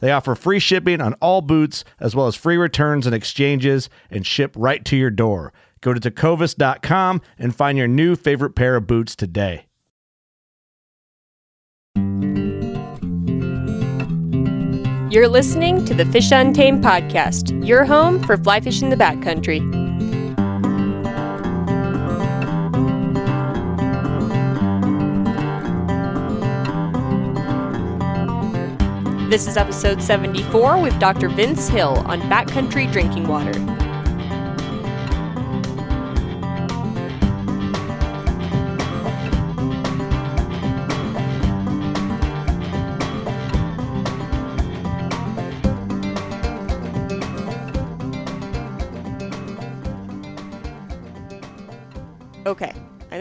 They offer free shipping on all boots, as well as free returns and exchanges, and ship right to your door. Go to tecovas.com and find your new favorite pair of boots today. You're listening to the Fish Untamed podcast, your home for fly fishing the backcountry. This is episode 74 with Dr. Vince Hill on backcountry drinking water.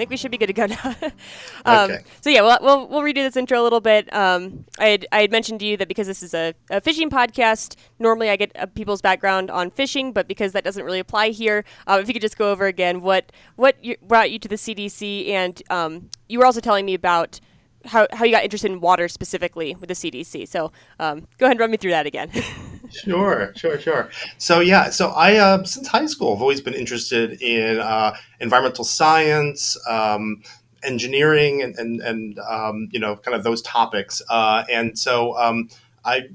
Think we should be good to go now. um, Okay. So yeah, we'll, we'll we'll redo this intro a little bit. Um, I had, I had mentioned to you that because this is a, a fishing podcast, normally I get uh, people's background on fishing, but because that doesn't really apply here, uh, if you could just go over again what what you, brought you to the CDC, and um, you were also telling me about how, how you got interested in water specifically with the CDC. So um, go ahead and run me through that again. Sure, sure, sure. So yeah, so I uh, since high school I've always been interested in uh, environmental science, um, engineering, and and, and um, you know kind of those topics. Uh, and so um, I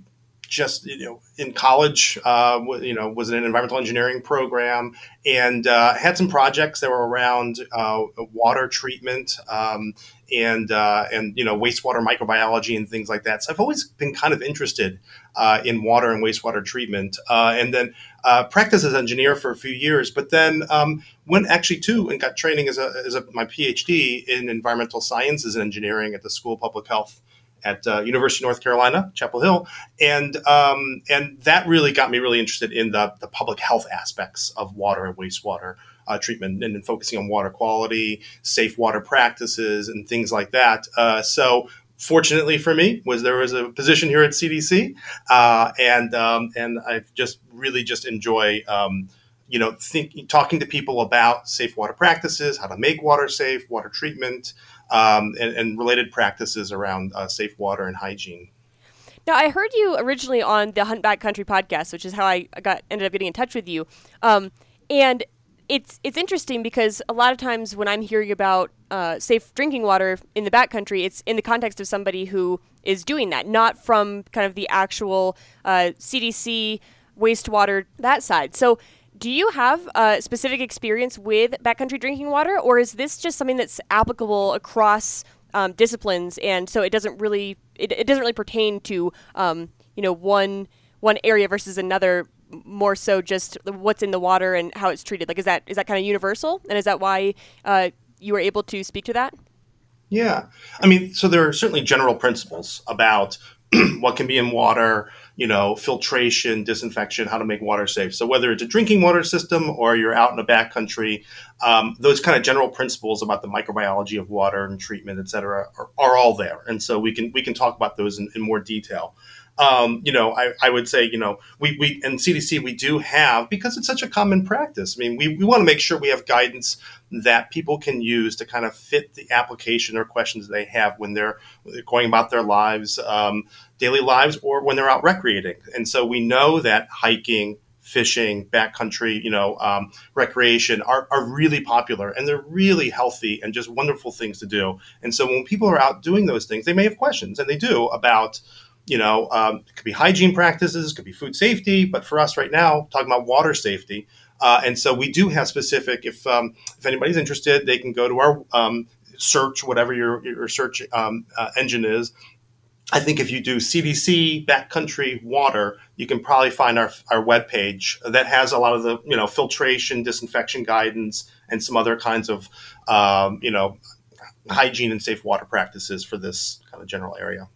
just you know in college uh, you know was in an environmental engineering program and uh, had some projects that were around uh, water treatment um, and uh, and you know wastewater microbiology and things like that. So I've always been kind of interested uh, in water and wastewater treatment, uh, and then uh, practiced as an engineer for a few years. But then um, went actually to and got training as a, as a my PhD in environmental sciences and engineering at the School of Public Health at uh, University of North Carolina, Chapel Hill, and um, and that really got me really interested in the the public health aspects of water and wastewater uh, treatment, and focusing on water quality, safe water practices, and things like that. Uh, so. Fortunately for me, was there was a position here at CDC, uh, and um, and I just really just enjoy um, you know think, talking to people about safe water practices, how to make water safe, water treatment, um, and, and related practices around uh, safe water and hygiene. Now, I heard you originally on the Hunt Backcountry podcast, which is how I got ended up getting in touch with you. Um, and it's it's interesting because a lot of times when I'm hearing about uh, safe drinking water in the backcountry, it's in the context of somebody who is doing that, not from kind of the actual uh, CDC wastewater that side. So. Do you have a specific experience with backcountry drinking water, or is this just something that's applicable across um, disciplines, and so it doesn't really it, it doesn't really pertain to um, you know one one area versus another more so just what's in the water and how it's treated like is that is that kind of universal and is that why uh, you were able to speak to that Yeah, I mean, so there are certainly general principles about what can be in water, you know, filtration, disinfection, how to make water safe. So whether it's a drinking water system or you're out in the backcountry, um, those kind of general principles about the microbiology of water and treatment, et cetera, are, are all there. And so we can we can talk about those in, in more detail. Um, you know, I, I would say, you know, we, we and CDC we do have because it's such a common practice. I mean, we, we want to make sure we have guidance that people can use to kind of fit the application or questions they have when they're going about their lives, um, daily lives, or when they're out recreating. And so we know that hiking, fishing, backcountry, you know, um, recreation are, are really popular and they're really healthy and just wonderful things to do. And so when people are out doing those things, they may have questions, and they do about you know, um, it could be hygiene practices, could be food safety, but for us right now, talking about water safety. Uh, and so we do have specific. If um, if anybody's interested, they can go to our um, search, whatever your your search um, uh, engine is. I think if you do CDC backcountry water, you can probably find our our webpage that has a lot of the you know filtration, disinfection guidance, and some other kinds of um, you know hygiene and safe water practices for this kind of general area.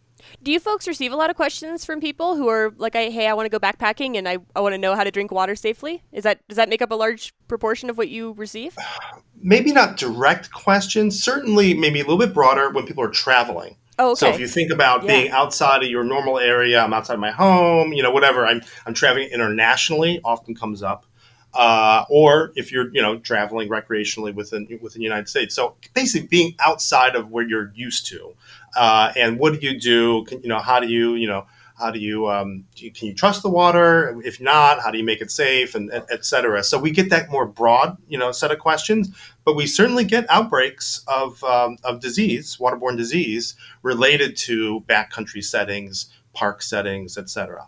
Do you folks receive a lot of questions from people who are like, "Hey, I want to go backpacking and I, I want to know how to drink water safely"? Is that does that make up a large proportion of what you receive? Maybe not direct questions. Certainly, maybe a little bit broader when people are traveling. Oh, okay. So if you think about yeah. being outside of your normal area, I'm outside of my home, you know, whatever. I'm I'm traveling internationally. Often comes up. Uh, or if you're you know traveling recreationally within within the United States. So basically, being outside of where you're used to, uh, and what do you do? Can, you know, how do you you know how do you, um, do you, can you trust the water? If not, how do you make it safe, and et cetera. So we get that more broad you know set of questions, but we certainly get outbreaks of um, of disease, waterborne disease, related to backcountry settings, park settings, et cetera.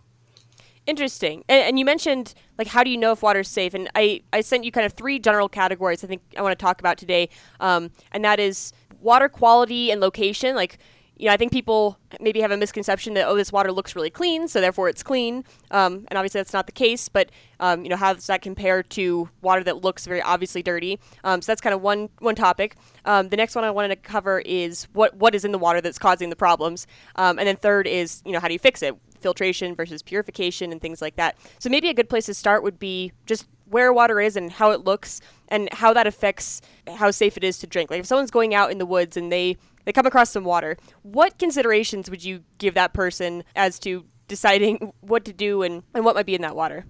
Interesting. And, and, you mentioned like how do you know if water is safe? And I, I sent you kind of three general categories I think I want to talk about today. Um, and that is water quality and location. Like, you know, I think people maybe have a misconception that oh, this water looks really clean, so therefore it's clean. Um, and obviously that's not the case. But um, you know, how does that compare to water that looks very obviously dirty? Um, so that's kind of one one topic. Um, the next one I wanted to cover is what what is in the water that's causing the problems. Um, and then third is you know how do you fix it? filtration versus purification and things like that. So maybe a good place to start would be just where water is and how it looks and how that affects how safe it is to drink. Like if someone's going out in the woods and they they come across some water, what considerations would you give that person as to deciding what to do and, and what might be in that water?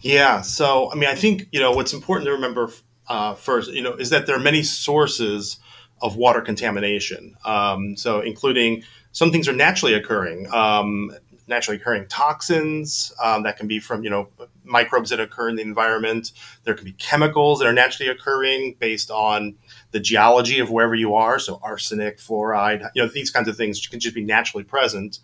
Yeah, so I mean, I think you know what's important to remember uh, first, you know, is that there are many sources of water contamination. Um, so, including some things are naturally occurring. Um, naturally occurring toxins um, that can be from you know microbes that occur in the environment. There can be chemicals that are naturally occurring based on the geology of wherever you are. So arsenic, fluoride, you know these kinds of things can just be naturally present.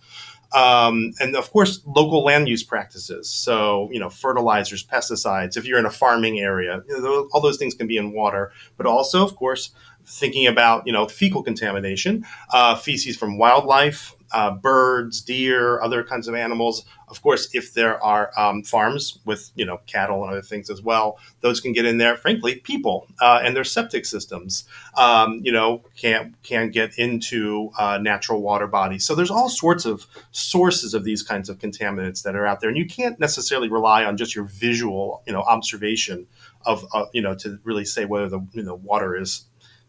Um, and of course, local land use practices. So, you know, fertilizers, pesticides. If you're in a farming area, you know, all those things can be in water. But also, of course, thinking about you know fecal contamination, uh, feces from wildlife, uh, birds, deer, other kinds of animals. Of course, if there are um, farms with you know cattle and other things as well, those can get in there. Frankly, people uh, and their septic systems, um, you know, can can get into uh, natural water bodies. So there's all sorts of sources of these kinds of contaminants that are out there, and you can't necessarily rely on just your visual, you know, observation of uh, you know to really say whether the you know water is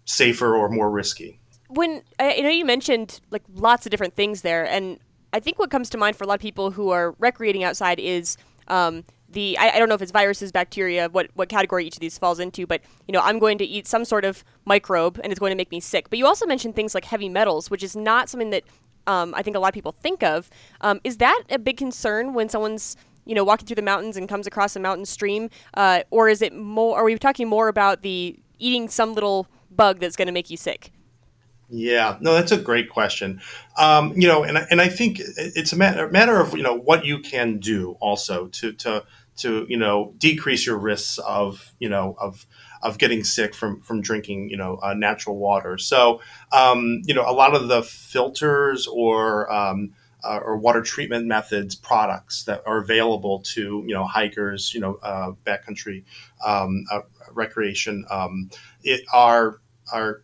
safer or more risky when I know you mentioned like lots of different things there, and I think what comes to mind for a lot of people who are recreating outside is um, the I, I, don't know if it's viruses, bacteria, what what category each of these falls into, but you know I'm going to eat some sort of microbe and it's going to make me sick. But you also mentioned things like heavy metals, which is not something that um, I think a lot of people think of. Um, is that a big concern when someone's you know walking through the mountains and comes across a mountain stream, uh, or is it more? Are we talking more about the eating some little bug that's going to make you sick? Yeah, no, that's a great question. Um, you know, and and I think it's a matter, matter of you know what you can do also to to to you know decrease your risks of you know of of getting sick from from drinking you know uh, natural water. So um, you know a lot of the filters or um, uh, or water treatment methods products that are available to you know hikers, you know uh, backcountry um, uh, recreation, um, it are are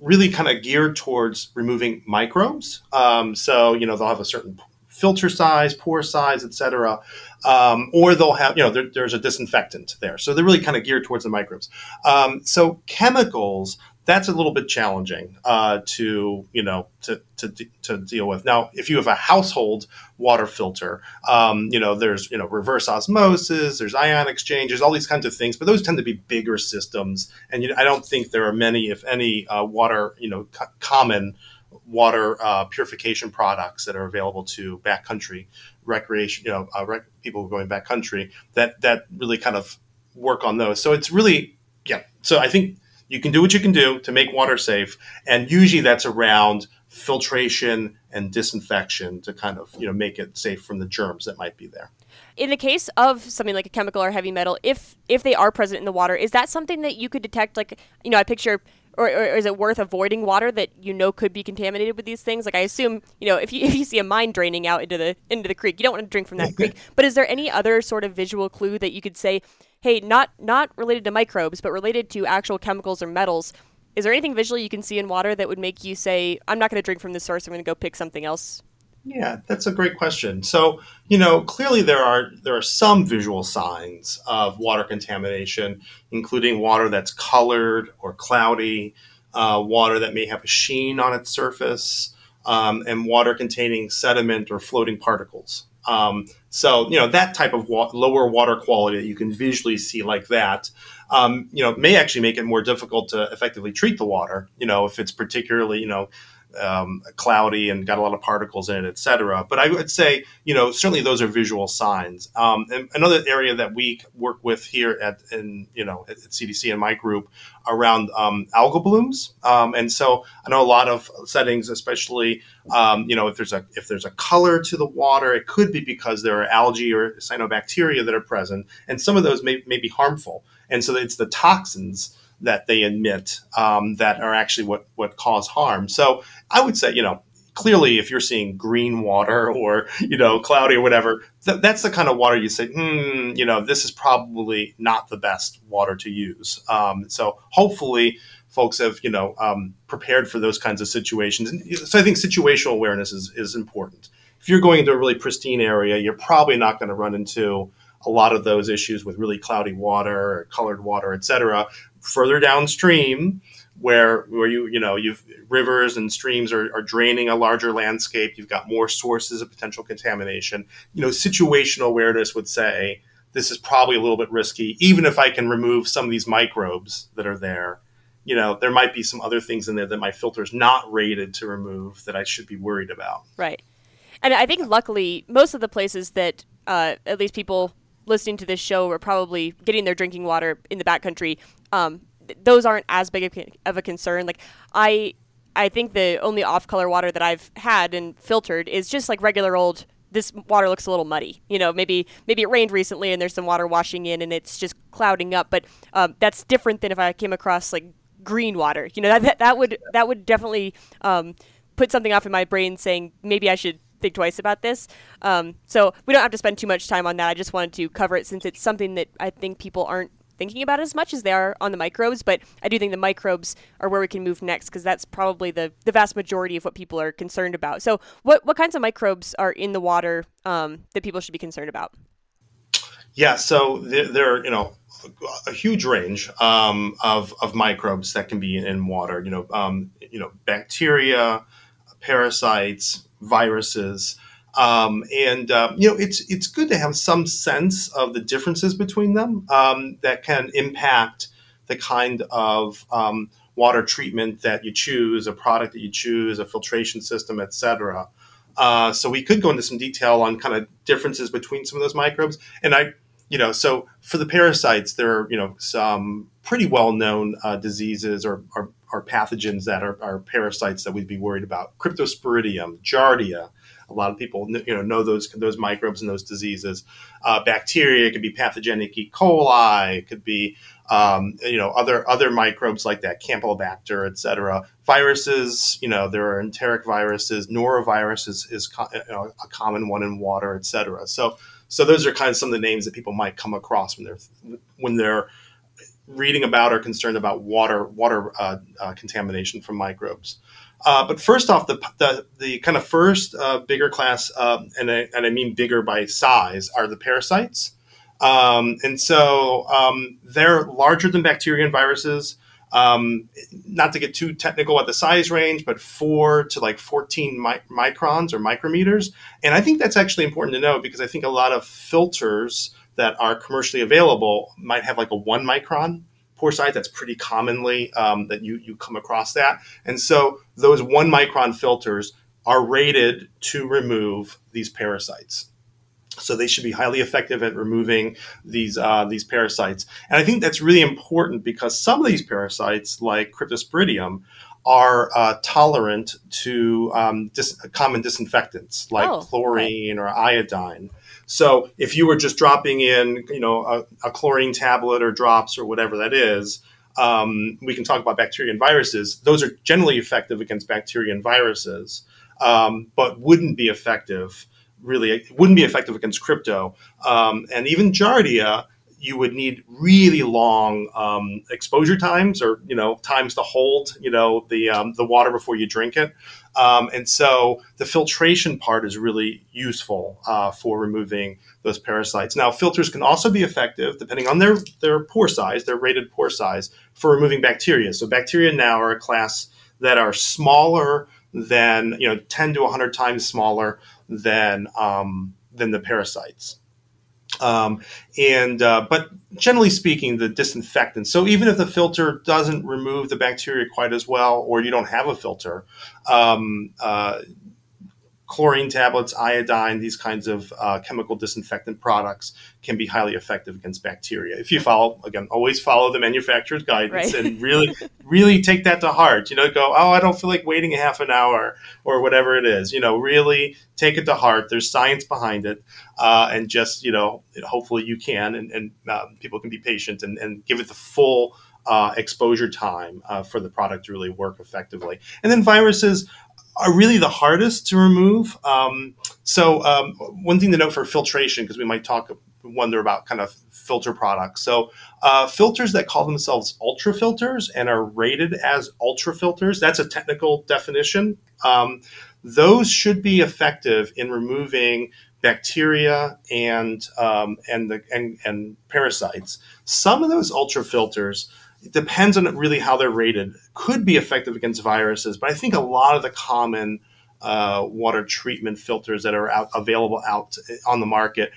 really kind of geared towards removing microbes. Um, so, you know, they'll have a certain filter size, pore size, etc. Um, or they'll have, you know, there, there's a disinfectant there. So they're really kind of geared towards the microbes. Um, so chemicals that's a little bit challenging uh, to you know to, to, to deal with. Now, if you have a household water filter, um, you know there's you know reverse osmosis, there's ion exchanges, all these kinds of things, but those tend to be bigger systems, and you know, I don't think there are many, if any, uh, water you know co- common water uh, purification products that are available to backcountry recreation, you know, uh, rec- people going backcountry that that really kind of work on those. So it's really yeah. So I think you can do what you can do to make water safe, and usually that's around filtration and disinfection to kind of you know make it safe from the germs that might be there. In the case of something like a chemical or heavy metal, if if they are present in the water, is that something that you could detect? Like you know, I picture or, or, is it worth avoiding water that you know could be contaminated with these things? Like I assume, you know, if you if you see a mine draining out into the into the creek, you don't want to drink from that creek. But is there any other sort of visual clue that you could say, hey, not not related to microbes, but related to actual chemicals or metals? Is there anything visually you can see in water that would make you say, I'm not going to drink from this source. I'm going to go pick something else yeah, that's a great question. So, you know, clearly there are there are some visual signs of water contamination, including water that's colored or cloudy, uh, water that may have a sheen on its surface, um, and water containing sediment or floating particles. Um, so, you know, that type of wa- lower water quality that you can visually see like that, um, you know, may actually make it more difficult to effectively treat the water. You know, if it's particularly, you know, um, cloudy and got a lot of particles in it, et cetera. But I would say, you know, certainly those are visual signs. Um, another area that we work with here at, in, you know, at, CDC and my group around um, algal blooms. Um, and so I know a lot of settings, especially, um, you know, if there's a if there's a color to the water, it could be because there are algae or cyanobacteria that are present, and some of those may, may be harmful. And so it's the toxins that they emit um, that are actually what what cause harm. So I would say, you know, clearly if you're seeing green water or you know cloudy or whatever, th- that's the kind of water you say, hmm, you know, this is probably not the best water to use. Um, so hopefully. Folks have, you know, um, prepared for those kinds of situations, and so I think situational awareness is, is important. If you're going into a really pristine area, you're probably not going to run into a lot of those issues with really cloudy water or colored water, et cetera further downstream where where you you know you've rivers and streams are, are draining a larger landscape. You've got more sources of potential contamination. You know situational awareness would say this is probably a little bit risky. Even if i can remove some of these microbes that are there you know there might be some other things in there that my filter's not rated to remove that i should be worried about. Right. And i think luckily most of the places that uh, at least people listening to this show are probably getting their drinking water in the backcountry um, th- those aren't as big of a concern. Like I, I think the only off-color water that I've had and filtered is just like regular old. This water looks a little muddy. You know, maybe maybe it rained recently and there's some water washing in and it's just clouding up. But um, that's different than if I came across like green water. You know, that that, that would that would definitely um, put something off in my brain saying maybe I should think twice about this. Um, so we don't have to spend too much time on that. I just wanted to cover it since it's something that I think people aren't thinking about as much as they are on the microbes, but I do think the microbes are where we can move next because that's probably the, the vast majority of what people are concerned about. So, what, what kinds of microbes are in the water um, that people should be concerned about? Yeah, so there, are, you know, a huge range um, of, of microbes that can be in water. You know, um, you know, bacteria, parasites, viruses. Um, and uh, you know, it's it's good to have some sense of the differences between them um, that can impact the kind of um, water treatment that you choose, a product that you choose, a filtration system, etc. Uh, so we could go into some detail on kind of differences between some of those microbes. And I, you know, so for the parasites, there are you know some pretty well known uh, diseases or, or, or, pathogens that are, are, parasites that we'd be worried about: Cryptosporidium, Giardia. A lot of people, you know, know those those microbes and those diseases. Uh, bacteria could be pathogenic E. coli. Could be, um, you know, other other microbes like that, Campylobacter, et cetera. Viruses, you know, there are enteric viruses. Norovirus is, is co- a common one in water, et cetera. So, so those are kind of some of the names that people might come across when they're when they're reading about or concerned about water water uh, uh, contamination from microbes. Uh, but first off, the, the, the kind of first uh, bigger class, um, and, I, and I mean bigger by size, are the parasites. Um, and so um, they're larger than bacteria and viruses. Um, not to get too technical at the size range, but four to like 14 mi- microns or micrometers. And I think that's actually important to know because I think a lot of filters that are commercially available might have like a one micron pore size. That's pretty commonly um, that you, you come across that. And so those one micron filters are rated to remove these parasites. So they should be highly effective at removing these uh, these parasites. And I think that's really important because some of these parasites, like Cryptosporidium, are uh, tolerant to um, dis- common disinfectants like Oh, chlorine or iodine. So if you were just dropping in, you know, a, a chlorine tablet or drops or whatever that is, um, we can talk about bacteria and viruses. Those are generally effective against bacteria and viruses, um, but wouldn't be effective. Really, wouldn't be effective against crypto, um, and even Giardia. You would need really long um, exposure times, or you know, times to hold, you know, the um, the water before you drink it. Um, and so the filtration part is really useful uh, for removing those parasites. Now, filters can also be effective depending on their, their pore size, their rated pore size, for removing bacteria. So, bacteria now are a class that are smaller than, you know, 10 to 100 times smaller than, um, than the parasites. Um, and uh, but generally speaking, the disinfectant. So even if the filter doesn't remove the bacteria quite as well, or you don't have a filter, um, uh, chlorine tablets, iodine, these kinds of uh, chemical disinfectant products can be highly effective against bacteria. If you follow, again, always follow the manufacturer's guidance Right. and really, really take that to heart. You know, go, oh, I don't feel like waiting a half an hour or whatever it is. You know, really take it to heart. There's science behind it. Uh, and just, you know, hopefully you can and, and um, people can be patient and, and give it the full uh, exposure time uh, for the product to really work effectively. And then viruses are really the hardest to remove. Um, so um, one thing to note for filtration, because we might talk wonder about kind of filter products. So uh, filters that call themselves ultra filters and are rated as ultra filters, that's a technical definition. Um, those should be effective in removing bacteria and um, and the and, and parasites. Some of those ultra filters it depends on really how they're rated. Could be effective against viruses, but I think a lot of the common uh, water treatment filters that are out, available out on the market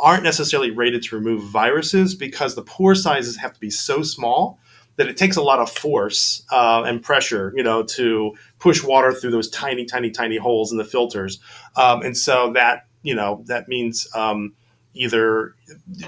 aren't necessarily rated to remove viruses because the pore sizes have to be so small that it takes a lot of force uh, and pressure, you know, to push water through those tiny, tiny, tiny holes in the filters, um, and so that you know that means um, either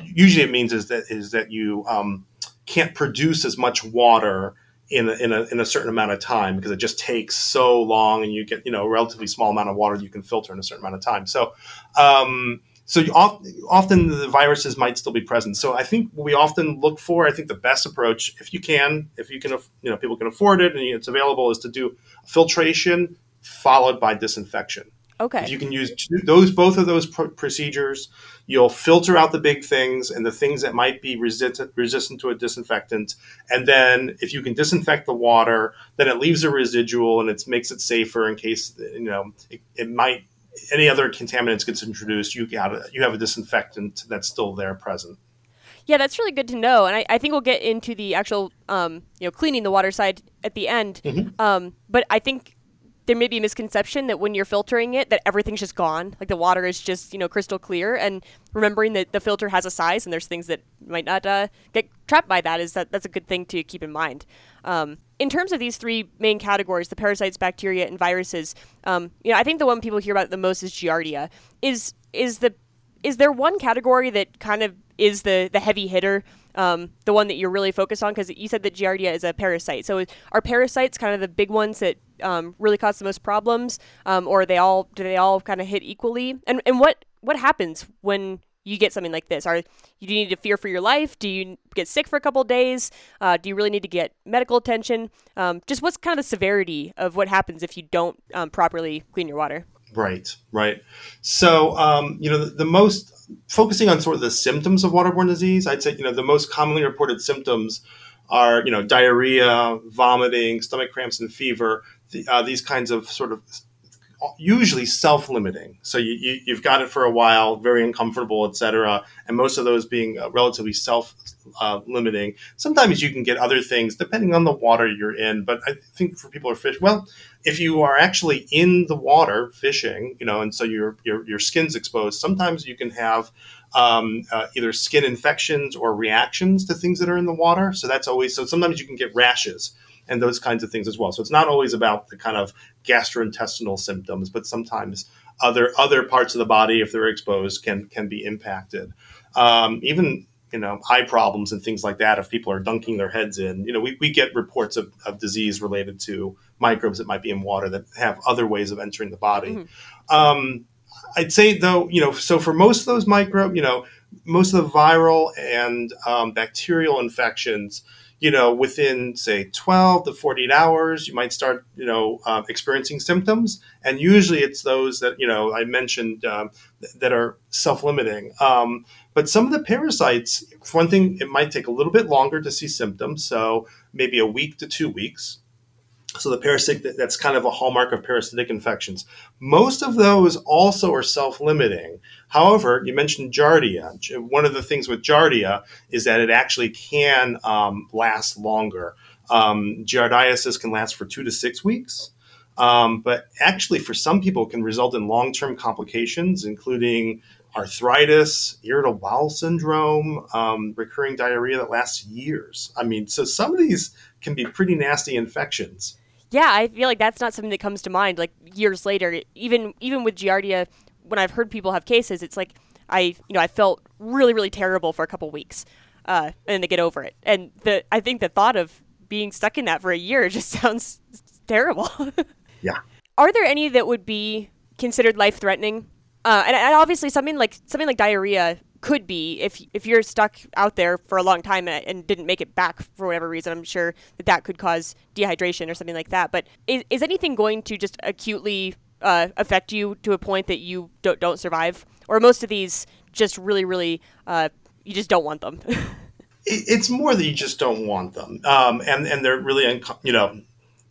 usually it means is that is that you um, can't produce as much water in a, in, a, in a certain amount of time because it just takes so long and you get you know a relatively small amount of water you can filter in a certain amount of time. So um, so oft, often the viruses might still be present. So i think we often look for i think the best approach if you can if you can you know people can afford it and it's available is to do filtration followed by disinfection Okay. if you can use two, those both of those pr- procedures, you'll filter out the big things and the things that might be resistant resistant to a disinfectant. And then if you can disinfect the water, then it leaves a residual and it makes it safer in case you know it, it might any other contaminants gets introduced. You got a, you have a disinfectant that's still there present. Yeah, that's really good to know, and I, I think we'll get into the actual, um, you know, cleaning the water side at the end. Um, but I think there may be a misconception that when you're filtering it, that everything's just gone, like the water is just you know crystal clear. And remembering that the filter has a size, and there's things that might not uh, get trapped by that, is that that's a good thing to keep in mind. Um, in terms of these three main categories, the parasites, bacteria, and viruses, um, you know, I think the one people hear about the most is Giardia. Is is the is there one category that kind of is the the heavy hitter um, the one that you're really focused on because you said that giardia is a parasite so are parasites kind of the big ones that um, really cause the most problems um, or they all do they all kind of hit equally? And and what what happens when you get something like this? Are you do you need to fear for your life? Do you get sick for a couple days? Uh, do you really need to get medical attention? Um, just what's kind of the severity of what happens if you don't um, properly clean your water? Right, right. So, um, you know, the, the most focusing on sort of the symptoms of waterborne disease, I'd say, you know, the most commonly reported symptoms are, you know, diarrhea, vomiting, stomach cramps, and fever. The, uh, these kinds of sort of usually self-limiting. So you, you have got it for a while, very uncomfortable, etc. And most of those being uh, relatively self-limiting. Sometimes you can get other things depending on the water you're in. But I think for people who are fish, well, if you are actually in the water fishing, you know, and so your your, your skin's exposed, sometimes you can have um, uh, either skin infections or reactions to things that are in the water. So that's always so. Sometimes you can get rashes and those kinds of things as well. So it's not always about the kind of gastrointestinal symptoms, but sometimes other other parts of the body, if they're exposed, can can be impacted. Um, even you know eye problems and things like that. If people are dunking their heads in, you know, we, we get reports of, of disease related to microbes that might be in water that have other ways of entering the body. Mm-hmm. Um, I'd say though, you know, so for most of those micro, you know, most of the viral and um, bacterial infections, you know, within say 12 to 48 hours, you might start, you know, um, experiencing symptoms. And usually it's those that, you know, I mentioned um, th- that are self limiting. Um, but some of the parasites, for one thing, it might take a little bit longer to see symptoms. So maybe a week to two weeks. So the parasitic that's kind of a hallmark of parasitic infections. Most of those also are self-limiting. However, you mentioned Giardia. One of the things with Giardia is that it actually can um, last longer. Um, giardiasis can last for two to six weeks. Um, but actually, for some people, can result in long-term complications, including arthritis, irritable bowel syndrome, um, recurring diarrhea that lasts years. I mean, so some of these can be pretty nasty infections. Yeah, I feel like that's not something that comes to mind like years later. Even even with Giardia, when I've heard people have cases, it's like I you know I felt really really terrible for a couple weeks, uh, and then they get over it. And the I think the thought of being stuck in that for a year just sounds terrible. yeah. Are there any that would be considered life threatening? Uh, and, and obviously something like something like diarrhea could be if if you're stuck out there for a long time and, and, didn't make it back for whatever reason. I'm sure that that could cause dehydration or something like that. But is, is anything going to just acutely uh, affect you to a point that you don't, don't survive, or most of these just really really uh, you just don't want them? it's more that you just don't want them, um, and and they're really unco- you know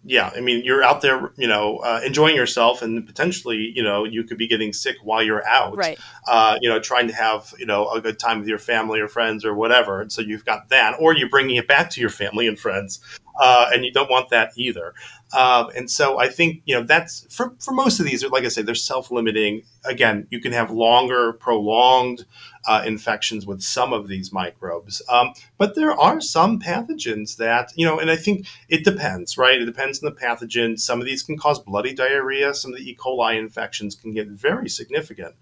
yeah, I mean, you're out there, you know, uh, enjoying yourself, and potentially, you know, you could be getting sick while you're out, right? Uh, you know, trying to have, you know, a good time with your family or friends or whatever. And so you've got that, or you're bringing it back to your family and friends, uh, and you don't want that either. Um, and so I think you know that's for for most of these. Like I say, they're self limiting. Again, you can have longer, prolonged uh, infections with some of these microbes, um, but there are some pathogens that you know. And I think it depends, right? It depends on the pathogen. Some of these can cause bloody diarrhea. Some of the E. coli infections can get very significant.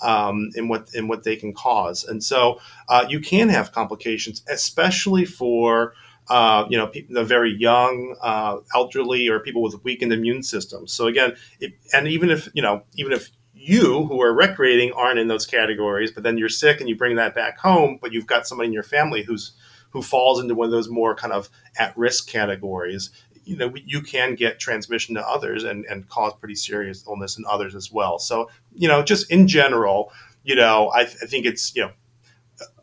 Um, in what in what they can cause, and so uh, you can have complications, especially for uh, you know, the very young, uh, elderly, or people with weakened immune systems. So again, it, and even if you know, even if you who are recreating aren't in those categories, but then you're sick and you bring that back home, but you've got somebody in your family who's who falls into one of those more kind of at risk categories. You know, you can get transmission to others and, and cause pretty serious illness in others as well. So, you know, just in general, you know, I, th- I think it's, you know,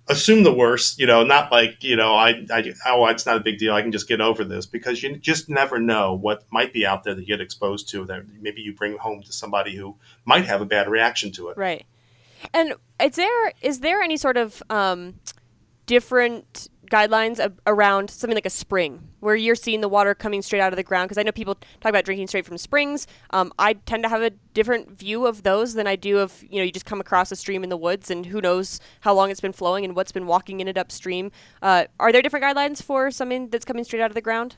assume the worst, you know, not like, you know, I, I, oh, it's not a big deal. I can just get over this because you just never know what might be out there that you get exposed to that maybe you bring home to somebody who might have a bad reaction to it. Right. And is there, is there any sort of, um, different guidelines ab- around something like a spring where you're seeing the water coming straight out of the ground because i know people talk about drinking straight from springs um, i tend to have a different view of those than i do of you know you just come across a stream in the woods and who knows how long it's been flowing and what's been walking in it upstream uh, are there different guidelines for something that's coming straight out of the ground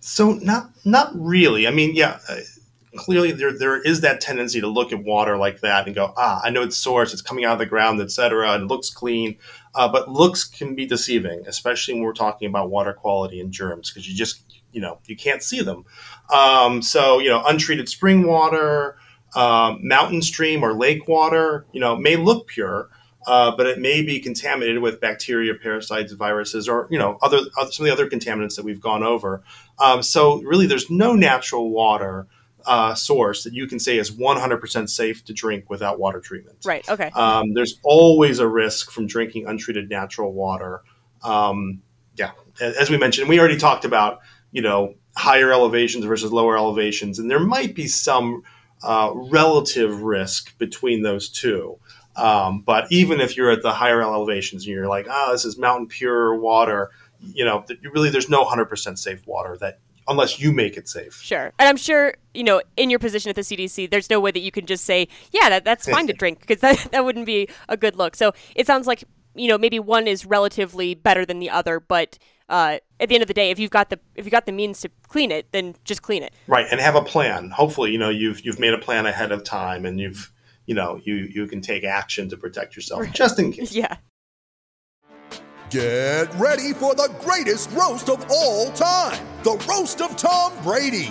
so not not really i mean yeah uh, clearly there, there is that tendency to look at water like that and go, ah, I know its source, it's coming out of the ground, etc., it looks clean. Uh, but looks can be deceiving, especially when we're talking about water quality and germs, because you just, you know, you can't see them. Um, so, you know, untreated spring water, um, mountain stream or lake water, you know, may look pure, uh, but it may be contaminated with bacteria, parasites, viruses, or you know, other, other some of the other contaminants that we've gone over. Um, so, really, there's no natural water uh, source that you can say is 100% safe to drink without water treatment. Right. Okay. Um, there's always a risk from drinking untreated natural water. Um, yeah, as we mentioned, we already talked about you know higher elevations versus lower elevations, and there might be some uh, relative risk between those two. Um, but even if you're at the higher elevations and you're like, oh, this is mountain pure water, you know, really there's no 100% safe water that unless you make it safe. Sure. And I'm sure, you know, in your position at the CDC, there's no way that you can just say, yeah, that, that's fine to drink because that, that wouldn't be a good look. So it sounds like, you know, maybe one is relatively better than the other, but uh, at the end of the day, if you've got the if you've got the means to clean it, then just clean it. Right, and have a plan. Hopefully, you know you've you've made a plan ahead of time, and you've you know you you can take action to protect yourself right. just in case. Yeah. Get ready for the greatest roast of all time the roast of Tom Brady,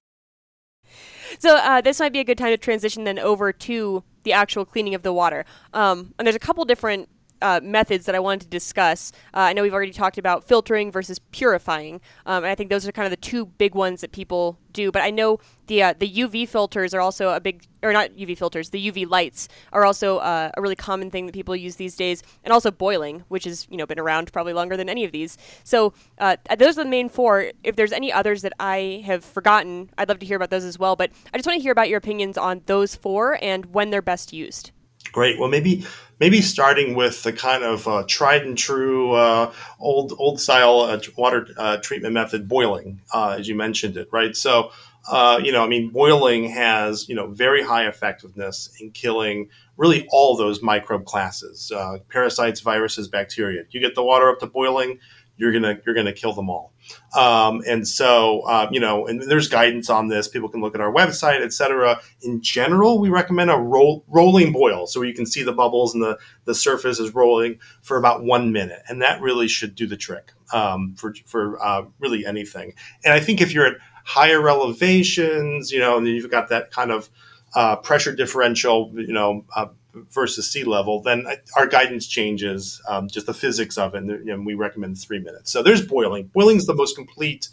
So uh, this might be a good time to transition then over to the actual cleaning of the water. Um, and there's a couple different uh, methods that I wanted to discuss. Uh, I know we've already talked about filtering versus purifying, um, and I think those are kind of the two big ones that people do. But I know the uh, the UV filters are also a big, or not UV filters, the UV lights are also uh, a really common thing that people use these days, and also boiling, which has you know been around probably longer than any of these. So uh, those are the main four. If there's any others that I have forgotten, I'd love to hear about those as well. But I just want to hear about your opinions on those four and when they're best used. Great. Well, maybe maybe starting with the kind of uh, tried and true uh, old old style uh, water uh, treatment method, boiling, uh, as you mentioned it, right? So, uh, you know, I mean, boiling has you know very high effectiveness in killing really all those microbe classes, parasites, viruses, bacteria. You get the water up to boiling, you're gonna you're gonna kill them all. Um, and so uh, you know, and there's guidance on this. People can look at our website, etc. In general, we recommend a roll, rolling boil, so you can see the bubbles and the the surface is rolling for about one minute, and that really should do the trick um, for for uh, really anything. And I think if you're at higher elevations, you know, and you've got that kind of uh, pressure differential, you know, uh, versus sea level, then our guidance changes, um, just the physics of it, and, and we recommend three minutes. So there's boiling. Boiling is the most complete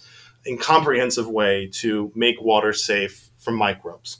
and comprehensive way to make water safe from microbes.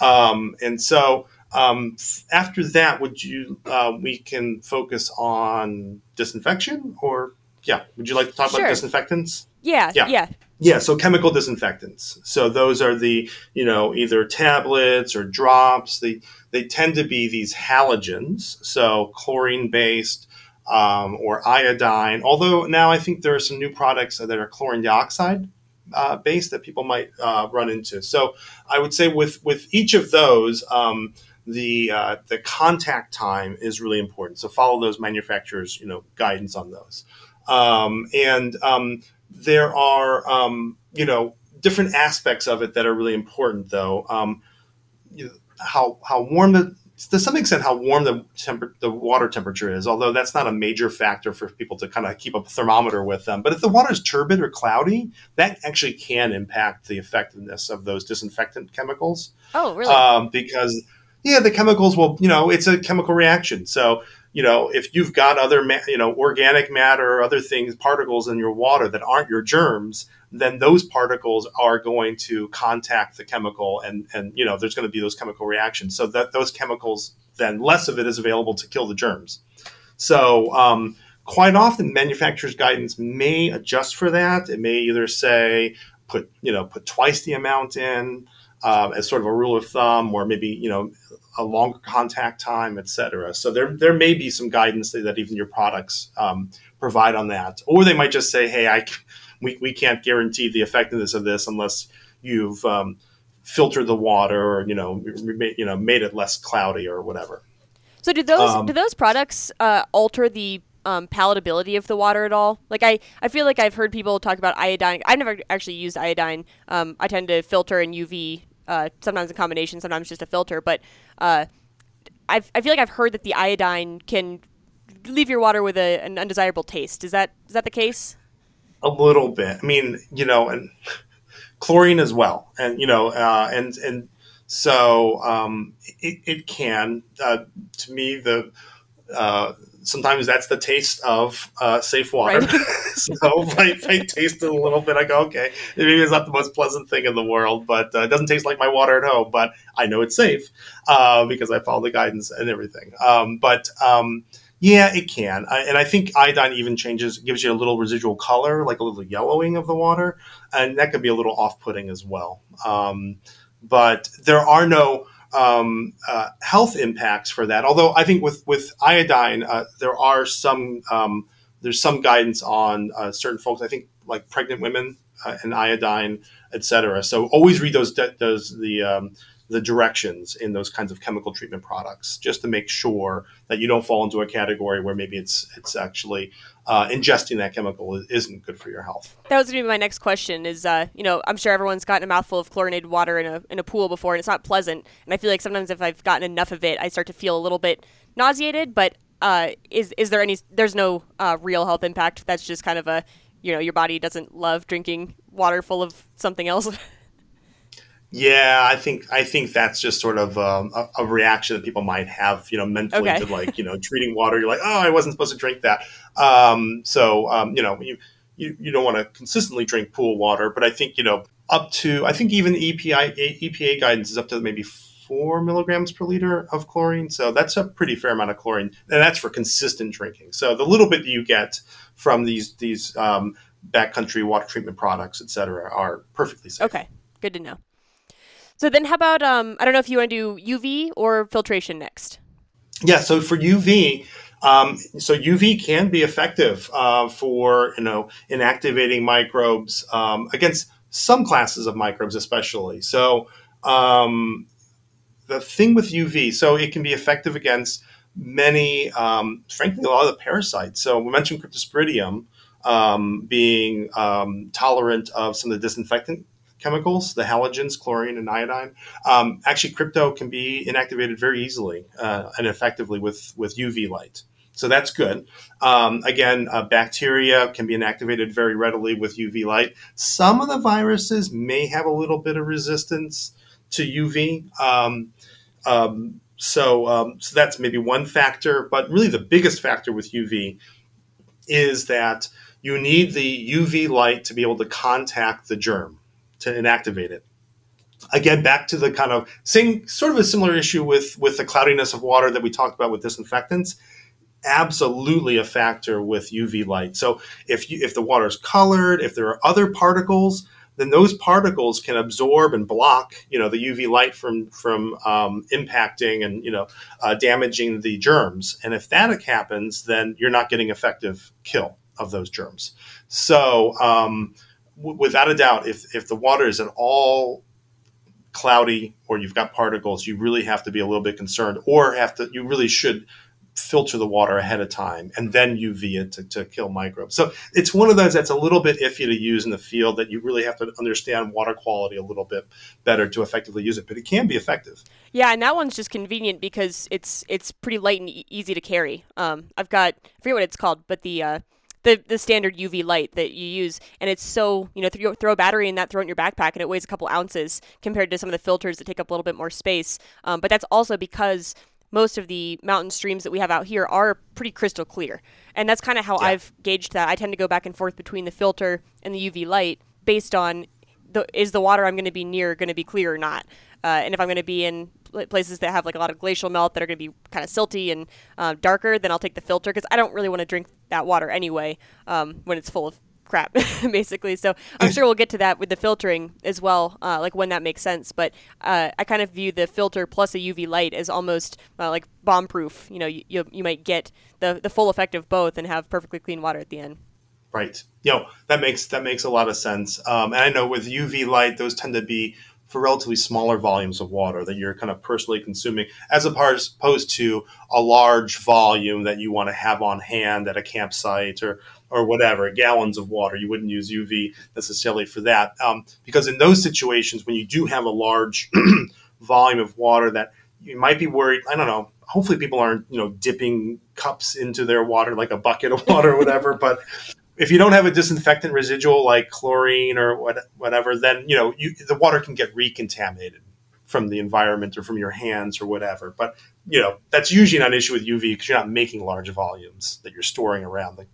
Um, and so um, after that, would you uh, we can focus on disinfection or yeah? Would you like to talk sure. about disinfectants? Yeah, yeah, yeah. Yeah, so chemical disinfectants. So those are the, you know, either tablets or drops. They they tend to be these halogens, so chlorine based um, or iodine. Although now I think there are some new products that are chlorine dioxide uh, based that people might uh, run into. So I would say with with each of those. Um, the uh, the contact time is really important. So follow those manufacturers, you know, guidance on those. Um, and um, there are, um, you know, different aspects of it that are really important, though. Um, you know, how how warm the to some extent how warm the temper, the water temperature is, although that's not a major factor for people to kind of keep a thermometer with them. But if the water is turbid or cloudy, that actually can impact the effectiveness of those disinfectant chemicals. Oh, really? Um, because yeah, the chemicals will, you know, it's a chemical reaction. So you know, if you've got other, ma- you know, organic matter or other things, particles in your water that aren't your germs, then those particles are going to contact the chemical, and and you know, there's going to be those chemical reactions. So that those chemicals, then less of it is available to kill the germs. So um, quite often, manufacturer's guidance may adjust for that. It may either say put you know put twice the amount in. Uh, as sort of a rule of thumb, or maybe you know a longer contact time, et cetera. So there, there may be some guidance that even your products um, provide on that, or they might just say, "Hey, I, we, we can't guarantee the effectiveness of this unless you've um, filtered the water, or you know, you know, made it less cloudy or whatever." So do those um, do those products uh, alter the um, palatability of the water at all? Like I, I feel like I've heard people talk about iodine. I've never actually used iodine. Um, I tend to filter and UV, uh, sometimes in combination, sometimes just a filter. But uh, I feel like I've heard that the iodine can leave your water with a, an undesirable taste. Is that is that the case? A little bit. I mean, you know, and chlorine as well, and you know, uh, and and so um, it, it can. Uh, to me, the uh, sometimes that's the taste of uh, safe water. Right. so if I, if I taste it a little bit, I go, okay, maybe it's not the most pleasant thing in the world, but uh, it doesn't taste like my water at home. But I know it's safe uh, because I follow the guidance and everything. Um, but um, yeah, it can, I, and I think iodine even changes, gives you a little residual color, like a little yellowing of the water, and that could be a little off-putting as well. Um, but there are no um, uh, health impacts for that. Although I think with with iodine, uh, there are some um, there's some guidance on uh, certain folks. I think like pregnant women uh, and iodine, etc. So always read those those the um, the directions in those kinds of chemical treatment products, just to make sure that you don't fall into a category where maybe it's it's actually uh, ingesting that chemical isn't good for your health. That was going to be my next question. Is uh, you know, I'm sure everyone's gotten a mouthful of chlorinated water in a in a pool before, and it's not pleasant. And I feel like sometimes if I've gotten enough of it, I start to feel a little bit nauseated. But uh, is is there any? There's no uh, real health impact. That's just kind of a you know, your body doesn't love drinking water full of something else. Yeah, I think I think that's just sort of um, a, a, reaction that people might have, you know, mentally okay. to like you know treating water. You're like, oh, I wasn't supposed to drink that. Um, so um, you know, you, you you don't want to consistently drink pool water, but I think you know up to I think even EPA EPA guidance is up to maybe four milligrams per liter of chlorine. So that's a pretty fair amount of chlorine, and that's for consistent drinking. So the little bit that you get from these these um, backcountry water treatment products, et cetera, are perfectly safe. Okay, good to know. So then, how about um, I don't know if you want to do UV or filtration next. Yeah. So for UV, um, so UV can be effective uh, for you know inactivating microbes um, against some classes of microbes, especially. So um, the thing with UV, so it can be effective against many, um, frankly, a lot of the parasites. So we mentioned Cryptosporidium um, being um, tolerant of some of the disinfectant chemicals, the halogens, chlorine and iodine. Um, actually, crypto can be inactivated very easily uh, and effectively with, with UV light. So that's good. Um, again, uh, bacteria can be inactivated very readily with UV light. Some of the viruses may have a little bit of resistance to UV. Um, um, so, um, so that's maybe one factor. But really, the biggest factor with UV is that you need the UV light to be able to contact the germ to inactivate it. Again, back to the kind of same sort of a similar issue with with the cloudiness of water that we talked about with disinfectants. Absolutely a factor with UV light. So if you, if the water is colored, if there are other particles, then those particles can absorb and block, you know, the UV light from from um, impacting and you know uh, damaging the germs. And if that happens, then you're not getting effective kill of those germs. So um, without a doubt, if if the water is at all cloudy or you've got particles, you really have to be a little bit concerned, or have to you really should filter the water ahead of time and then UV it to, to kill microbes. So it's one of those that's a little bit iffy to use in the field that you really have to understand water quality a little bit better to effectively use it, but it can be effective. Yeah, and that one's just convenient because it's it's pretty light and e- easy to carry. Um, I've got I forget what it's called, but the uh, the the standard UV light that you use, and it's so you know th- throw a battery in that, throw it in your backpack, and it weighs a couple ounces compared to some of the filters that take up a little bit more space. Um, but that's also because most of the mountain streams that we have out here are pretty crystal clear, and that's kind of how yeah. I've gauged that. I tend to go back and forth between the filter and the UV light based on the is the water I'm going to be near going to be clear or not. Uh, and if I'm going to be in places that have like a lot of glacial melt that are going to be kind of silty and uh, darker, then I'll take the filter because I don't really want to drink that water anyway um, when it's full of crap, basically. So I'm sure we'll get to that with the filtering as well, uh, like when that makes sense. But uh, I kind of view the filter plus a UV light as almost uh, like bomb proof. You know, you, you, you might get the the full effect of both and have perfectly clean water at the end. Right. You know that makes that makes a lot of sense. Um, and I know with UV light, those tend to be for relatively smaller volumes of water that you're kind of personally consuming, as opposed to a large volume that you want to have on hand at a campsite or or whatever, gallons of water. You wouldn't use UV necessarily for that, um, because in those situations, when you do have a large volume of water, that you might be worried. I don't know. Hopefully, people aren't you know dipping cups into their water like a bucket of water or whatever. but if you don't have a disinfectant residual like chlorine or what, whatever, then you know you, the water can get recontaminated from the environment or from your hands or whatever. But you know that's usually not an issue with UV because you're not making large volumes that you're storing around the,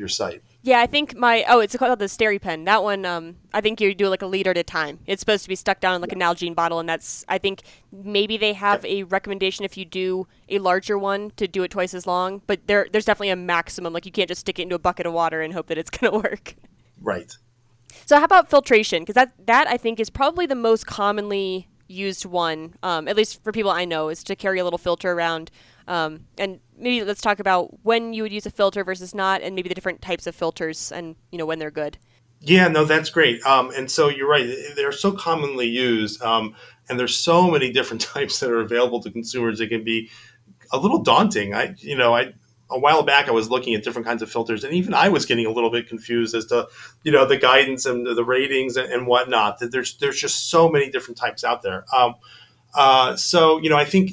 your site. Yeah, I think my oh, it's called the SteriPen. That one, um, I think you do like a liter at a time. It's supposed to be stuck down in like a Nalgene bottle, and that's I think maybe they have a recommendation if you do a larger one to do it twice as long. But there, there's definitely a maximum. Like you can't just stick it into a bucket of water and hope that it's gonna work. Right. So how about filtration? Because that that I think is probably the most commonly used one, um, at least for people I know, is to carry a little filter around. Um, and maybe let's talk about when you would use a filter versus not, and maybe the different types of filters, and you know when they're good. Yeah, no, that's great. Um, and so you're right; they're so commonly used, um, and there's so many different types that are available to consumers. It can be a little daunting. I, you know, I a while back I was looking at different kinds of filters, and even I was getting a little bit confused as to, you know, the guidance and the ratings and, and whatnot. That there's there's just so many different types out there. Um, uh, so you know, I think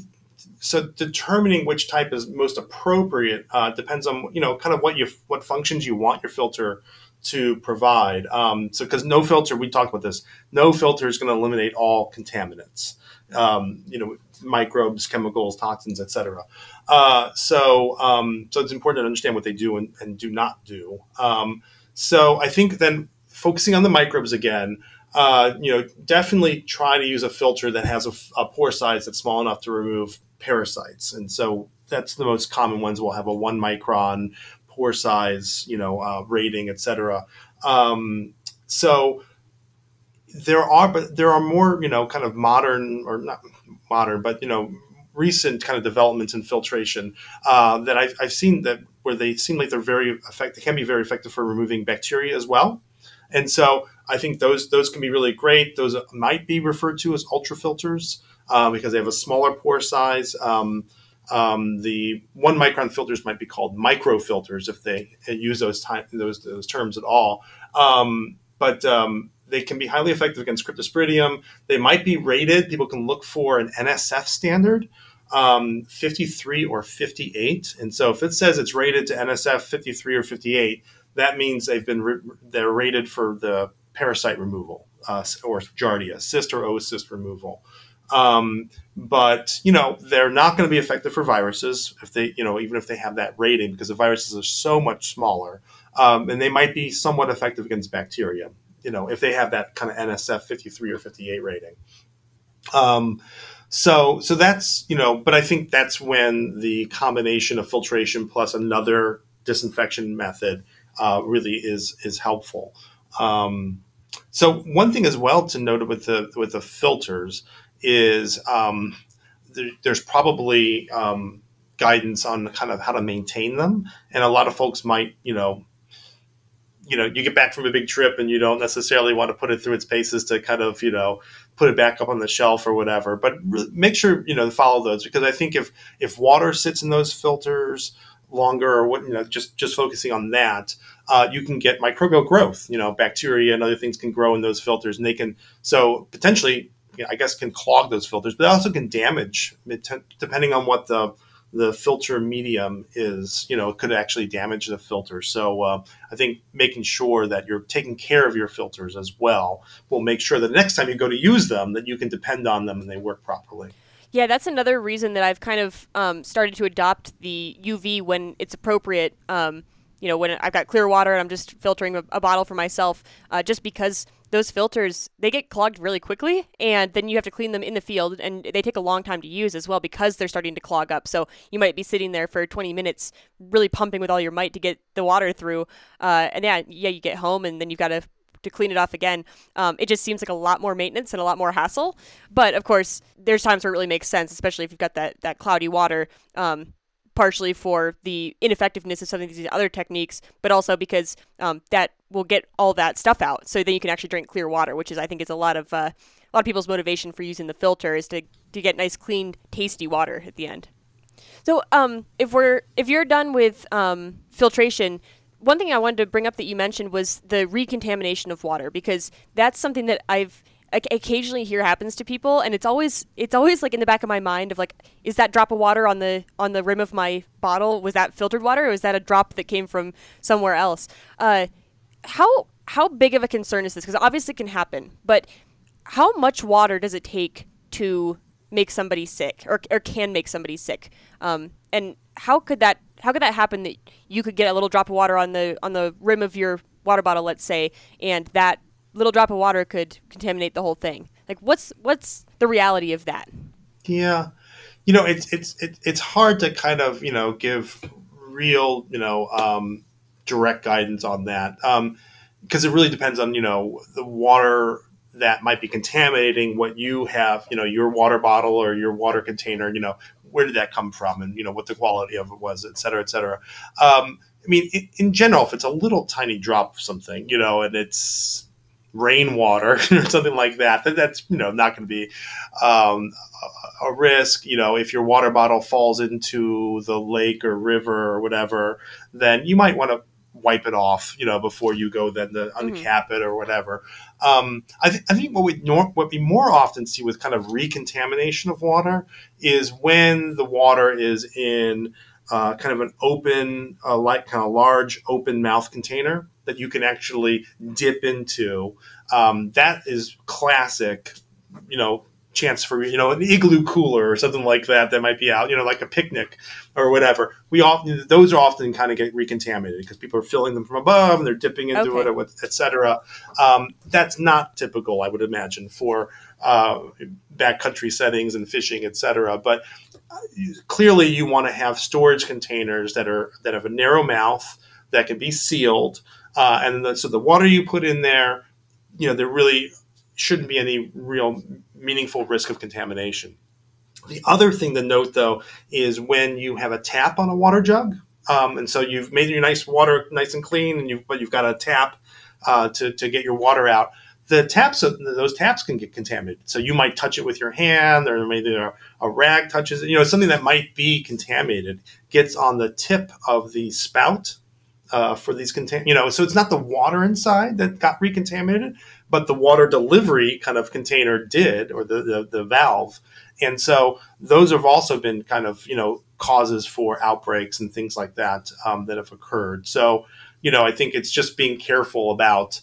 so determining which type is most appropriate uh, depends on you know kind of what you what functions you want your filter to provide. Um, so because no filter, we talked about this. No filter is going to eliminate all contaminants. Um, you know, microbes, chemicals, toxins, etc. Uh, so um, so it's important to understand what they do and, and do not do. Um, so I think then focusing on the microbes again. Uh, you know, definitely try to use a filter that has a, a pore size that's small enough to remove parasites. And so that's the most common ones. We'll have a one micron pore size, you know, uh, rating, etc. Um, so there are, but there are more, you know, kind of modern or not modern, but you know, recent kind of developments in filtration uh, that I've, I've seen that where they seem like they're very effective. They can be very effective for removing bacteria as well. And so I think those those can be really great. Those might be referred to as ultrafilters uh, because they have a smaller pore size. Um, um, the one micron filters might be called micro filters if they use those time, those those terms at all. Um, but um, they can be highly effective against cryptosporidium. They might be rated. People can look for an NSF standard, um, 53 or 58. And so if it says it's rated to NSF 53 or 58, that means they've been re- they're rated for the parasite removal uh, or Giardia, cyst or oocyst removal. Um, but you know they're not going to be effective for viruses if they you know even if they have that rating because the viruses are so much smaller um, and they might be somewhat effective against bacteria you know if they have that kind of nsf 53 or 58 rating um, so so that's you know but i think that's when the combination of filtration plus another disinfection method uh, really is is helpful um, so one thing as well to note with the with the filters is um, there, there's probably um, guidance on kind of how to maintain them, and a lot of folks might, you know, you know, you get back from a big trip and you don't necessarily want to put it through its paces to kind of, you know, put it back up on the shelf or whatever. But make sure you know follow those because I think if if water sits in those filters longer or what you know just just focusing on that uh, you can get microbial growth you know bacteria and other things can grow in those filters and they can so potentially I guess can clog those filters, but also can damage depending on what the the filter medium is. You know, it could actually damage the filter. So uh, I think making sure that you're taking care of your filters as well will make sure that the next time you go to use them, that you can depend on them and they work properly. Yeah, that's another reason that I've kind of um, started to adopt the UV when it's appropriate. Um, you know, when I've got clear water and I'm just filtering a, a bottle for myself, uh, just because those filters they get clogged really quickly and then you have to clean them in the field and they take a long time to use as well because they're starting to clog up so you might be sitting there for 20 minutes really pumping with all your might to get the water through uh, and yeah yeah you get home and then you've got to to clean it off again um, it just seems like a lot more maintenance and a lot more hassle but of course there's times where it really makes sense especially if you've got that that cloudy water um, partially for the ineffectiveness of some of these other techniques, but also because um, that will get all that stuff out. So then you can actually drink clear water, which is I think is a lot of uh, a lot of people's motivation for using the filter is to to get nice, clean, tasty water at the end. So, um, if we're if you're done with um, filtration, one thing I wanted to bring up that you mentioned was the recontamination of water because that's something that I've occasionally hear happens to people and it's always it's always like in the back of my mind of like is that drop of water on the on the rim of my bottle was that filtered water or was that a drop that came from somewhere else? Uh, how how big of a concern is this? Because obviously it can happen but how much water does it take to make somebody sick or, or can make somebody sick? Um, and how could that how could that happen that you could get a little drop of water on the on the rim of your water bottle let's say and that little drop of water could contaminate the whole thing? Like what's what's the reality of that? Yeah. You know it's it's it's hard to kind of you know give real you know um, direct guidance on that because um, it really depends on you know the water that might be contaminating what you have you know your water bottle or your water container you know where did that come from and you know what the quality of it was et cetera et cetera um, i mean in, in general if it's a little tiny drop of something you know and it's rainwater or something like that, that that's you know not going to be um, a, a, risk. You know, if your water bottle falls into the lake or river or whatever, then you might want to wipe it off. You know, before you go then to mm-hmm. uncap it or whatever. Um, I, th- I, think what we nor- what we more often see with kind of recontamination of water is when the water is in uh, kind of an open, uh, like kind of large open mouth container that you can actually dip into. Um, that is classic, you know, chance for you know an igloo cooler or something like that that might be out, you know, like a picnic or whatever. We often those are often kind of get recontaminated because people are filling them from above and they're dipping into okay. it, etc. Um, that's not typical, I would imagine, for uh, backcountry settings and fishing, etc. But uh, clearly, you want to have storage containers that are that have a narrow mouth that can be sealed uh, and the, so the water you put in there, you know, there really shouldn't be any real meaningful risk of contamination. The other thing to note, though, is when you have a tap on a water jug, um, and so you've made your nice water nice and clean, and you but you've got a tap uh, to to get your water out. The taps, those taps can get contaminated. So you might touch it with your hand, or maybe a, a rag touches it. You know, something that might be contaminated gets on the tip of the spout uh, for these contain you know so it's not the water inside that got recontaminated but the water delivery kind of container did or the, the, the valve and so those have also been kind of you know causes for outbreaks and things like that um, that have occurred so you know i think it's just being careful about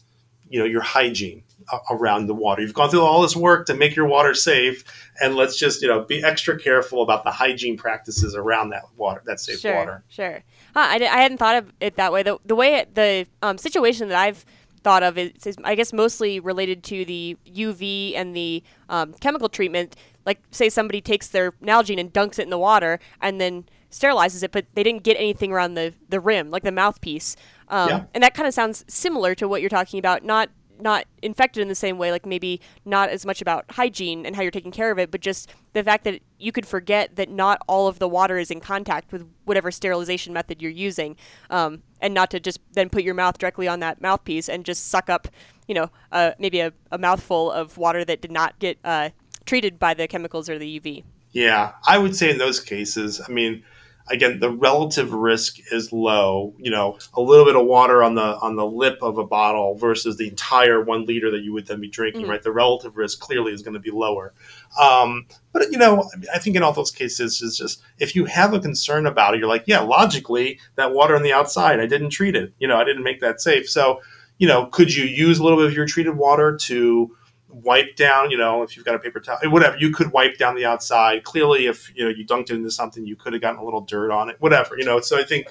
you know your hygiene around the water. You've gone through all this work to make your water safe, and let's just you know be extra careful about the hygiene practices around that water, that safe sure, water. Sure. Huh, I, I hadn't thought of it that way. The the way it, the um, situation that I've thought of is, is, I guess mostly related to the UV and the um, chemical treatment. Like say somebody takes their Nalgene and dunks it in the water and then sterilizes it, but they didn't get anything around the the rim, like the mouthpiece. Um, yeah. And that kind of sounds similar to what you're talking about. Not not infected in the same way, like maybe not as much about hygiene and how you're taking care of it, but just the fact that you could forget that not all of the water is in contact with whatever sterilization method you're using, um, and not to just then put your mouth directly on that mouthpiece and just suck up, you know, uh, maybe a, a, mouthful of water that did not get uh, treated by the chemicals or the UV. Yeah, I would say in those cases, I mean, again the relative risk is low you know a little bit of water on the on the lip of a bottle versus the entire one liter that you would then be drinking mm-hmm. right? The relative risk clearly is going to be lower. Um, but you know i think in all those cases is just if you have a concern about it you're like yeah logically that water on the outside i didn't treat it. You know i didn't make that safe. So you know could you use a little bit of your treated water to wipe down, you know, if you've got a paper towel, whatever, you could wipe down the outside. Clearly, if you know you dunked it into something, you could have gotten a little dirt on it, whatever, you know. So I think,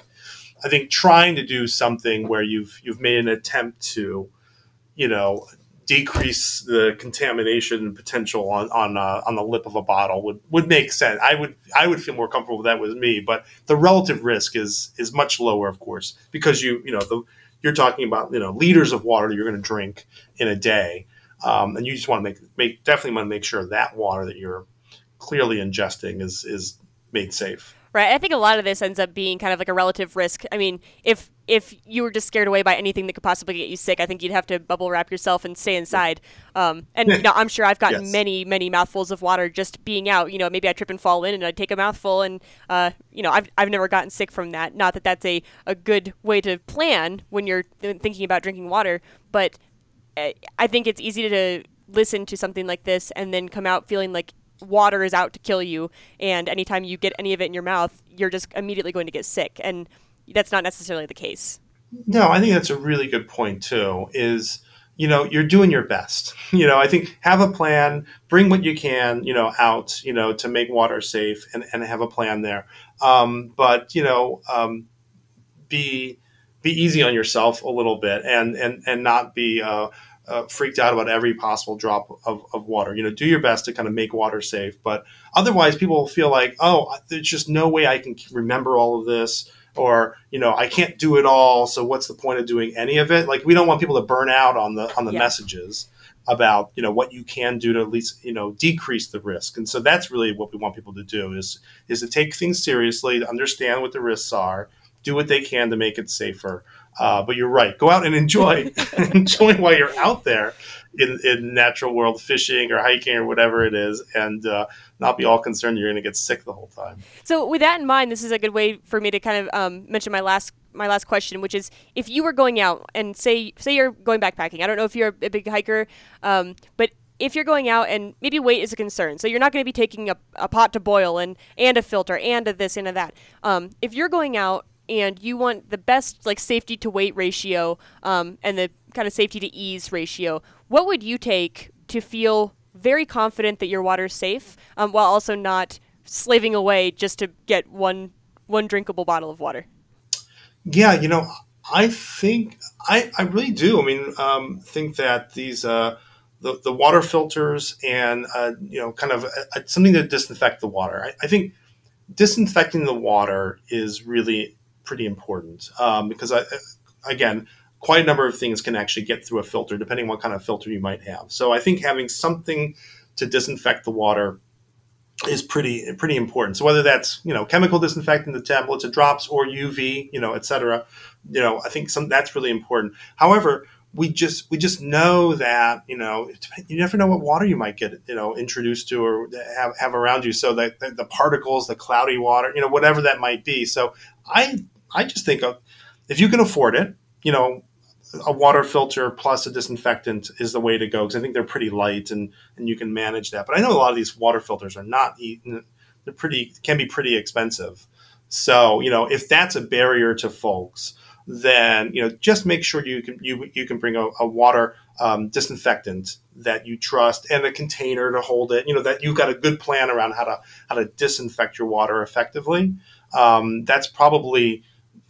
I think trying to do something where you've you've made an attempt to, you know, decrease the contamination potential on on uh, on the lip of a bottle would would make sense. I would I would feel more comfortable with that with me, but the relative risk is is much lower, of course, because you you know the you're talking about you know liters of water you're going to drink in a day um, and you just want to make make definitely want to make sure that water that you're clearly ingesting is is made safe. Right. I think a lot of this ends up being kind of like a relative risk. I mean, if if you were just scared away by anything that could possibly get you sick, I think you'd have to bubble wrap yourself and stay inside. Um, and you know, I'm sure I've gotten Yes. many many mouthfuls of water just being out. You know, maybe I trip and fall in, and I take a mouthful, and uh, you know, I've I've never gotten sick from that. Not that that's a a good way to plan when you're thinking about drinking water, but I think it's easy to listen to something like this and then come out feeling like water is out to kill you and anytime you get any of it in your mouth you're just immediately going to get sick and that's not necessarily the case No, I think that's a really good point too. Is you know you're doing your best. You know, I think have a plan, bring what you can, you know, out, you know, to make water safe, and, and have a plan there. Um, but you know, um, be be easy on yourself a little bit, and and and not be uh, uh, freaked out about every possible drop of, of water. You know, do your best to kind of make water safe. But otherwise, people will feel like, oh, there's just no way I can remember all of this or you know i can't do it all so what's the point of doing any of it like we don't want people to burn out on the on the Yeah. messages about you know what you can do to at least you know decrease the risk and so that's really what we want people to do is is to take things seriously to understand what the risks are do what they can to make it safer uh, but you're right go out and enjoy enjoy while you're out there in, in natural world fishing or hiking or whatever it is and uh, not be all concerned you're going to get sick the whole time so with that in mind this is a good way for me to kind of um, mention my last my last question which is if you were going out and say say you're going backpacking i don't know if you're a big hiker um, but if you're going out and maybe weight is a concern, so you're not going to be taking a, a pot to boil and and a filter and a this and a that. Um, if you're going out and you want the best like safety to weight ratio um, and the kind of safety to ease ratio, what would you take to feel very confident that your water's safe um, while also not slaving away just to get one one drinkable bottle of water? Yeah, you know, I think I, I really do. I mean, um, think that these uh, the the water filters and uh, you know, kind of uh, something to disinfect the water. I, I think disinfecting the water is really pretty important um, because I, again, quite a number of things can actually get through a filter depending on what kind of filter you might have. So I think having something to disinfect the water is pretty pretty important. So whether that's you know chemical disinfectant, the tablets, the drops, or UV, you know, et cetera, you know, I think some that's really important. However, we just we just know that you know you never know what water you might get you know introduced to or have, have around you. So that the, the particles, the cloudy water, you know, whatever that might be. So I I just think of if you can afford it, you know, a water filter plus a disinfectant is the way to go because I think they're pretty light and and you can manage that. But I know a lot of these water filters are not they're pretty can be pretty expensive. So you know if that's a barrier to folks, then you know just make sure you can you you can bring a, a water um, disinfectant that you trust and a container to hold it. You know that you've got a good plan around how to how to disinfect your water effectively. Um, that's probably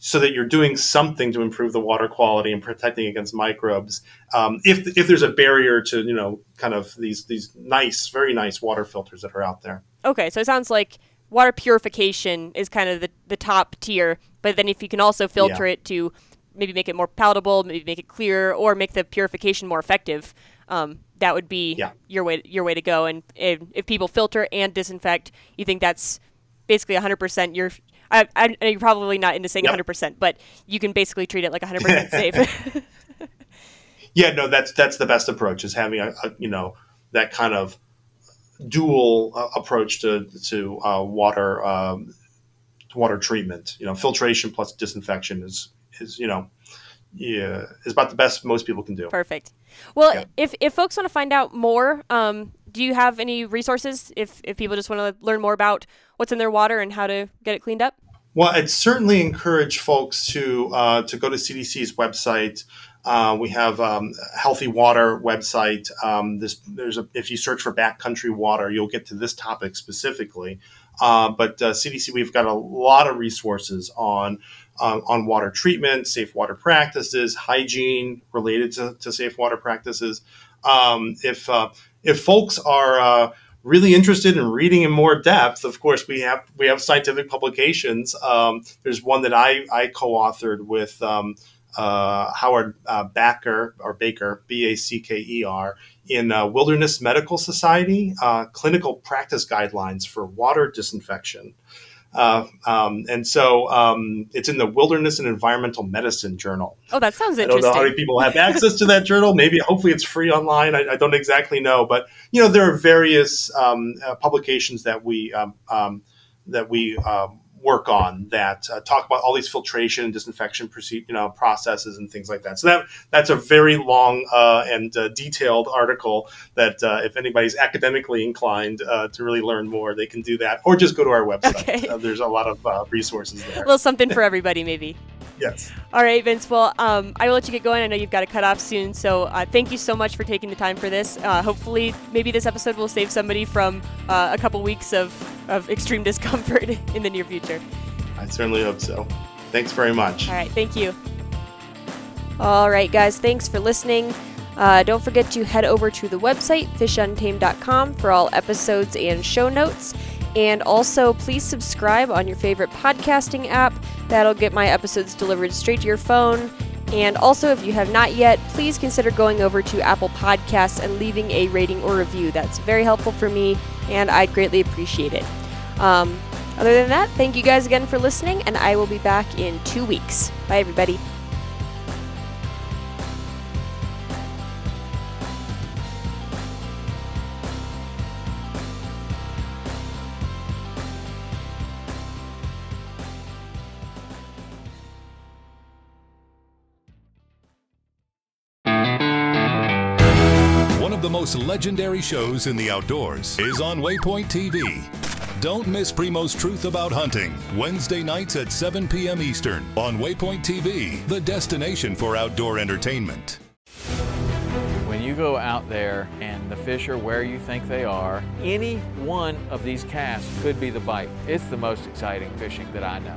so that you're doing something to improve the water quality and protecting against microbes. Um, if if there's a barrier to you know kind of these these nice, very nice water filters that are out there. Okay, so it sounds like water purification is kind of the, the top tier, but then if you can also filter Yeah. it to maybe make it more palatable, maybe make it clearer, or make the purification more effective, um, that would be Yeah. your way your way to go. And if, if people filter and disinfect, you think that's basically 100%. You're I, I, you're probably not into saying Yep. 100%, but you can basically treat it like 100% safe. Yeah, no, that's that's the best approach is having a, a you know that kind of dual uh, approach to to uh, water um, to water treatment. You know, filtration plus disinfection is is you know yeah is about the best most people can do. Perfect. Well, Yeah. if, if folks want to find out more, um, do you have any resources if, if people just want to learn more about what's in their water and how to get it cleaned up? Well, I'd certainly encourage folks to uh, to go to CDC's website. Uh, we have um, a healthy water website. Um, this there's a if you search for backcountry water, you'll get to this topic specifically. Uh, but uh, CDC, we've got a lot of resources on um, on water treatment, safe water practices, hygiene related to, to safe water practices. Um, if uh, if folks are uh, really interested in reading in more depth, of course, we have we have scientific publications. Um, there's one that I I co-authored with um, uh, Howard uh, Backer or Baker B A C K E R in uh, Wilderness Medical Society uh, clinical practice guidelines for water disinfection. Uh, um, and so um, it's in the Wilderness and Environmental Medicine Journal. Oh, that sounds I don't interesting. know how many people have access to that journal. Maybe, hopefully, it's free online. I, I don't exactly know, but you know, there are various um, uh, publications that we um, um, that we um, work on that uh, talk about all these filtration and disinfection proce- you know processes and things like that. So that that's a very long uh, and uh, detailed article that uh, if anybody's academically inclined uh, to really learn more, they can do that, or just go to our website. Okay. Uh, there's a lot of uh, resources there. a little something for everybody, maybe. yes. All right, Vince. Well, um, I will let you get going. I know you've got to cut off soon. So uh, thank you so much for taking the time for this. Uh, hopefully, maybe this episode will save somebody from uh, a couple weeks of, of extreme discomfort in the near future. I certainly hope so. Thanks very much. All right, thank you. All right, guys, thanks for listening. Uh, don't forget to head over to the website, fishuntamed.com, for all episodes and show notes. And also, please subscribe on your favorite podcasting app. That'll get my episodes delivered straight to your phone. And also, if you have not yet, please consider going over to Apple Podcasts and leaving a rating or review. That's very helpful for me, and I'd greatly appreciate it. Um, other than that, thank you guys again for listening, and I will be back in two weeks. Bye, everybody. Most legendary shows in the outdoors is on Waypoint TV. Don't miss Primo's Truth About Hunting, Wednesday nights at 7 p.m. Eastern on Waypoint TV, the destination for outdoor entertainment. When you go out there and the fish are where you think they are, any one of these casts could be the bite. It's the most exciting fishing that I know,